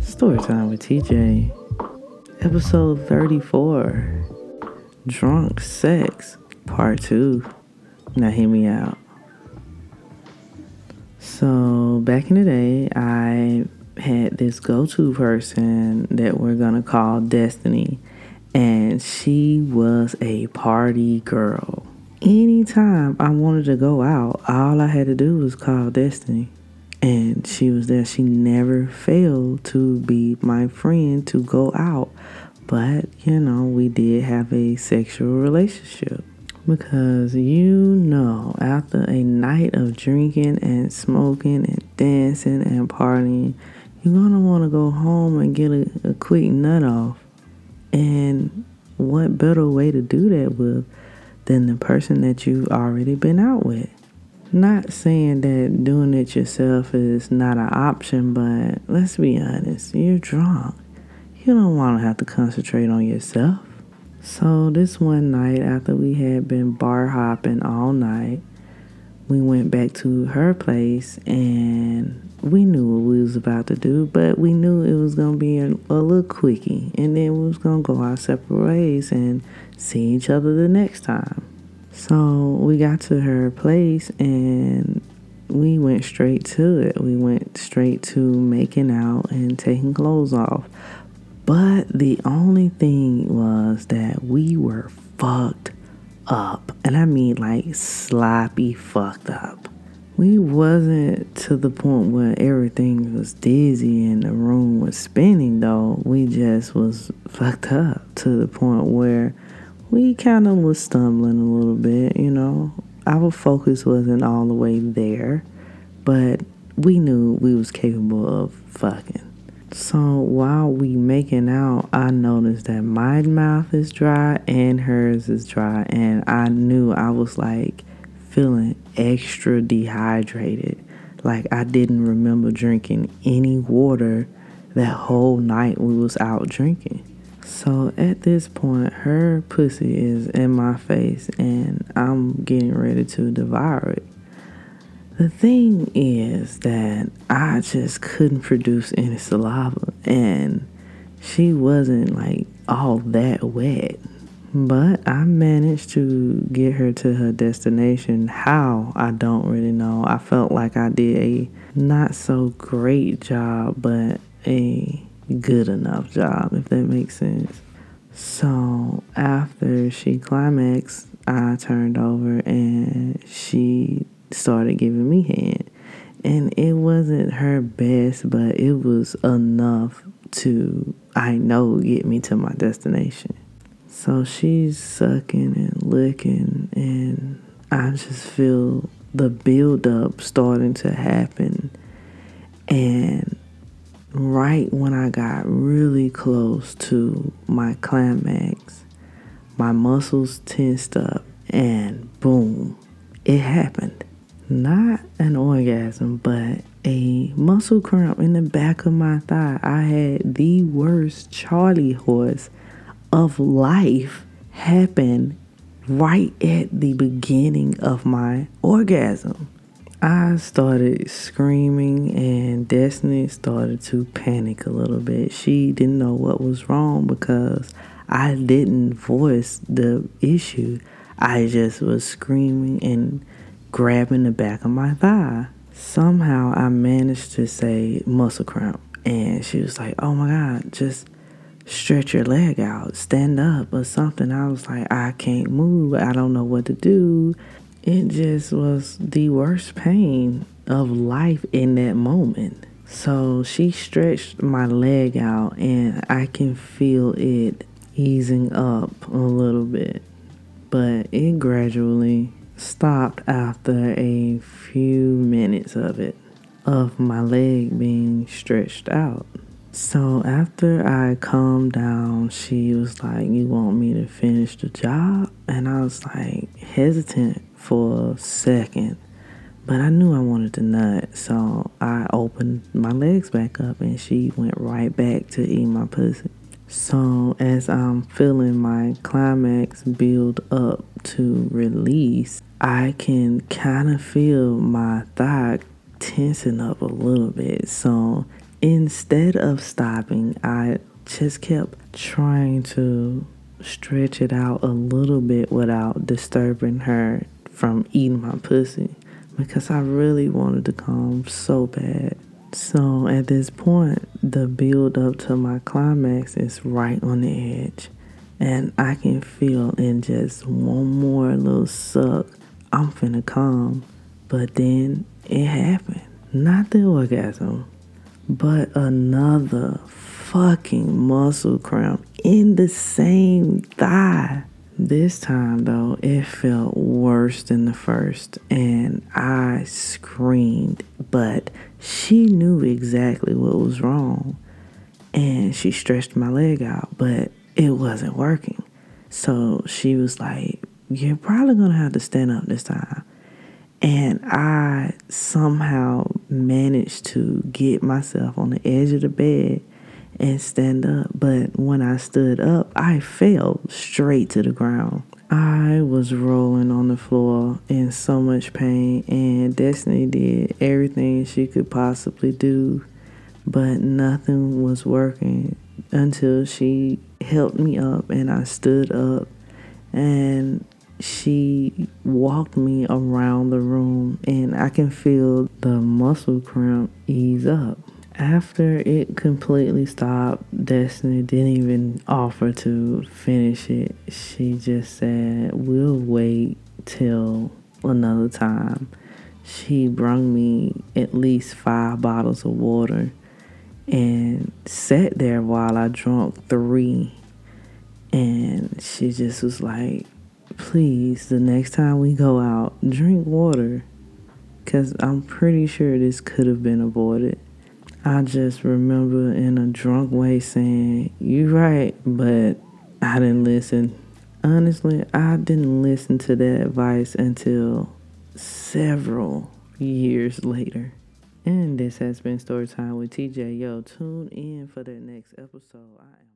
Storytime with TJ, episode 34 Drunk Sex, part 2. Now, hear me out. So, back in the day, I had this go to person that we're gonna call Destiny, and she was a party girl. Anytime I wanted to go out, all I had to do was call Destiny and she was there. She never failed to be my friend to go out. But, you know, we did have a sexual relationship. Because you know, after a night of drinking and smoking and dancing and partying, you're gonna wanna go home and get a, a quick nut off. And what better way to do that with than the person that you've already been out with? Not saying that doing it yourself is not an option, but let's be honest, you're drunk. You don't want to have to concentrate on yourself. So, this one night, after we had been bar hopping all night, we went back to her place and we knew what we was about to do, but we knew it was gonna be a, a little quickie, and then we was gonna go our separate ways and see each other the next time. So we got to her place and we went straight to it. We went straight to making out and taking clothes off. But the only thing was that we were fucked up. And I mean like sloppy fucked up. We wasn't to the point where everything was dizzy and the room was spinning though. We just was fucked up to the point where we kind of was stumbling a little bit, you know. Our focus wasn't all the way there, but we knew we was capable of fucking. So while we making out, I noticed that my mouth is dry and hers is dry, and I knew I was like feeling extra dehydrated. Like I didn't remember drinking any water that whole night we was out drinking. So at this point, her pussy is in my face and I'm getting ready to devour it. The thing is that I just couldn't produce any saliva and she wasn't like all that wet. But I managed to get her to her destination. How? I don't really know. I felt like I did a not so great job, but a good enough job, if that makes sense. So after she climaxed, I turned over and she started giving me head. And it wasn't her best, but it was enough to, I know, get me to my destination. So she's sucking and licking, and I just feel the buildup starting to happen. And right when I got really close to my climax, my muscles tensed up and boom, it happened. Not an orgasm, but a muscle cramp in the back of my thigh. I had the worst Charlie horse of life happen right at the beginning of my orgasm. I started screaming, and Destiny started to panic a little bit. She didn't know what was wrong because I didn't voice the issue. I just was screaming and grabbing the back of my thigh. Somehow I managed to say muscle cramp, and she was like, Oh my God, just stretch your leg out, stand up, or something. I was like, I can't move, I don't know what to do it just was the worst pain of life in that moment. So she stretched my leg out, and I can feel it easing up a little bit, but it gradually stopped after a few minutes of it, of my leg being stretched out. So after I calmed down, she was like, You want me to finish the job? And I was like, hesitant for a second. But I knew I wanted to nut, so I opened my legs back up and she went right back to eat my pussy. So as I'm feeling my climax build up to release, I can kind of feel my thigh tensing up a little bit. So instead of stopping, I just kept trying to stretch it out a little bit without disturbing her from eating my pussy because I really wanted to come so bad. So at this point, the build up to my climax is right on the edge. And I can feel in just one more little suck, I'm finna come. But then it happened. Not the orgasm, but another fucking muscle cramp in the same thigh. This time, though, it felt worse than the first, and I screamed, but she knew exactly what was wrong. And she stretched my leg out, but it wasn't working. So she was like, You're probably gonna have to stand up this time. And I somehow managed to get myself on the edge of the bed and stand up. But when I stood up, I fell straight to the ground. I was rolling on the floor in so much pain, and Destiny did everything she could possibly do, but nothing was working until she helped me up and I stood up and she walked me around the room and I can feel the muscle cramp ease up. After it completely stopped, Destiny didn't even offer to finish it. She just said, We'll wait till another time. She brought me at least five bottles of water and sat there while I drank three. And she just was like, Please, the next time we go out, drink water. Because I'm pretty sure this could have been avoided. I just remember in a drunk way saying, "You're right, but I didn't listen. Honestly, I didn't listen to that advice until several years later. And this has been Story Time with TJ. Yo, tune in for that next episode. I am